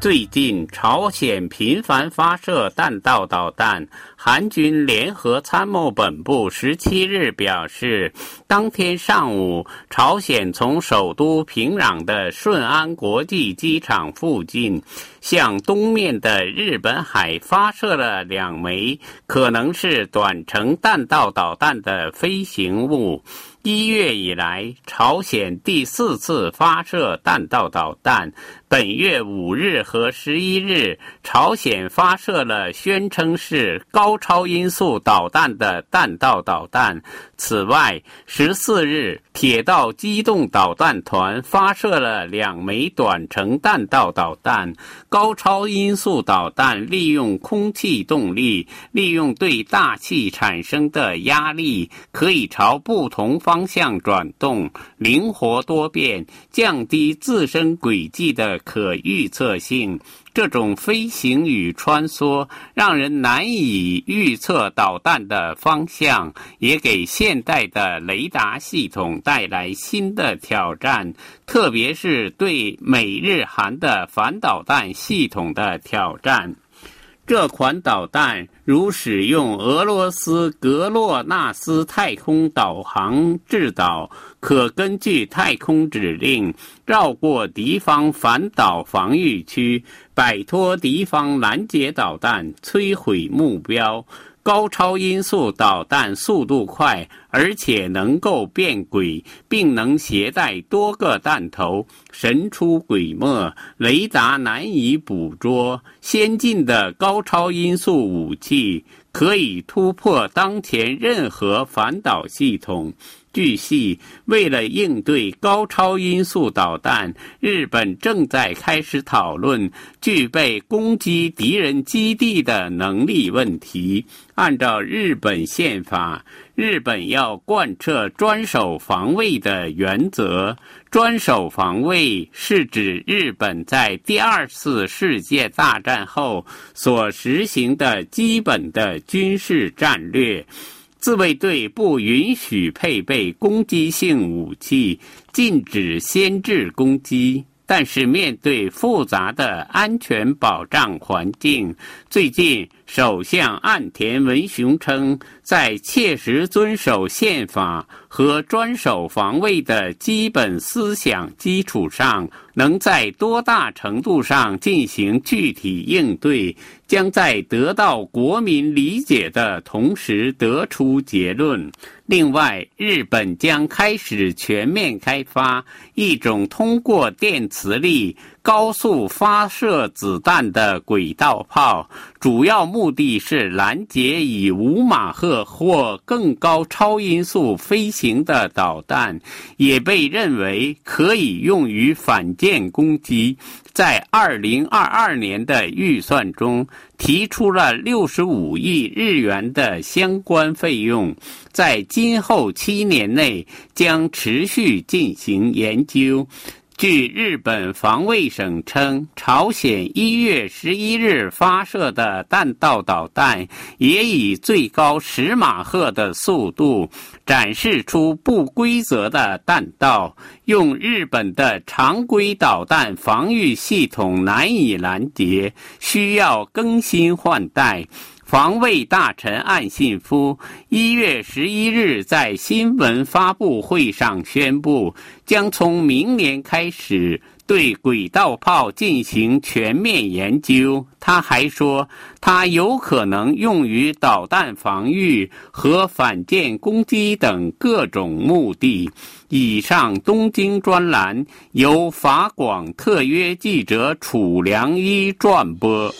最近，朝鲜频繁发射弹道导弹。韩军联合参谋本部十七日表示，当天上午，朝鲜从首都平壤的顺安国际机场附近向东面的日本海发射了两枚可能是短程弹道导弹的飞行物。一月以来，朝鲜第四次发射弹道导弹。本月五日和十一日，朝鲜发射了宣称是高高超音速导弹的弹道导弹。此外，十四日，铁道机动导弹团发射了两枚短程弹道导弹。高超音速导弹利用空气动力，利用对大气产生的压力，可以朝不同方向转动，灵活多变，降低自身轨迹的。可预测性，这种飞行与穿梭让人难以预测导弹的方向，也给现代的雷达系统带来新的挑战，特别是对美日韩的反导弹系统的挑战。这款导弹如使用俄罗斯格洛纳斯太空导航制导，可根据太空指令绕过敌方反导防御区，摆脱敌方拦截导弹，摧毁目标。高超音速导弹速度快，而且能够变轨，并能携带多个弹头，神出鬼没，雷达难以捕捉。先进的高超音速武器可以突破当前任何反导系统。据悉，为了应对高超音速导弹，日本正在开始讨论具备攻击敌人基地的能力问题。按照日本宪法，日本要贯彻专守防卫的原则。专守防卫是指日本在第二次世界大战后所实行的基本的军事战略。自卫队不允许配备攻击性武器，禁止先制攻击。但是，面对复杂的安全保障环境，最近首相岸田文雄称，在切实遵守宪法和专守防卫的基本思想基础上，能在多大程度上进行具体应对，将在得到国民理解的同时得出结论。另外，日本将开始全面开发一种通过电磁力。高速发射子弹的轨道炮，主要目的是拦截以五马赫或更高超音速飞行的导弹，也被认为可以用于反舰攻击。在二零二二年的预算中，提出了六十五亿日元的相关费用，在今后七年内将持续进行研究。据日本防卫省称，朝鲜一月十一日发射的弹道导弹也以最高十马赫的速度展示出不规则的弹道，用日本的常规导弹防御系统难以拦截，需要更新换代。防卫大臣岸信夫一月十一日在新闻发布会上宣布，将从明年开始对轨道炮进行全面研究。他还说，它有可能用于导弹防御和反舰攻击等各种目的。以上东京专栏由法广特约记者楚良一转播。